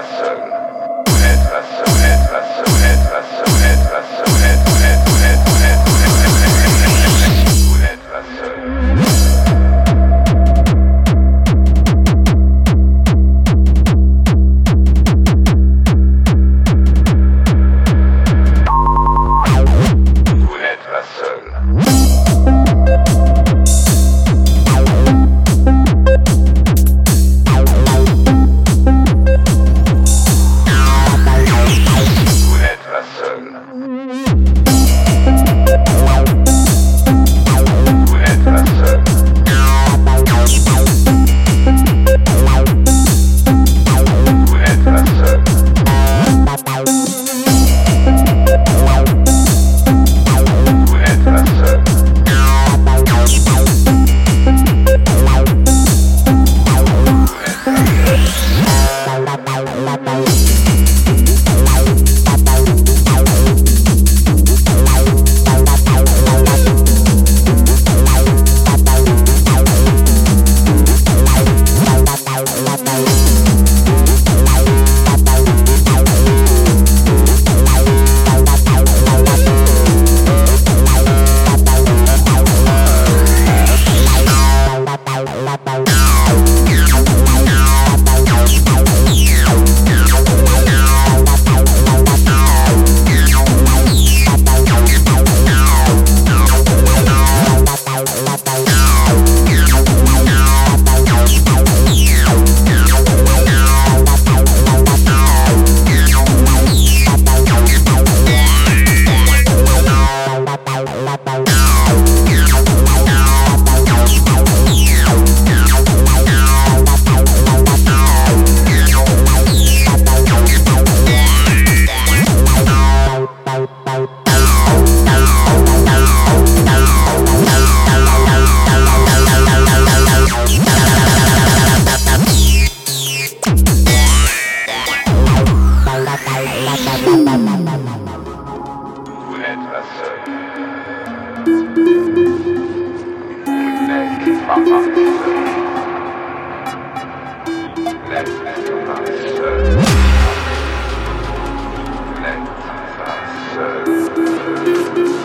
Hudson.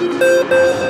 Spectral.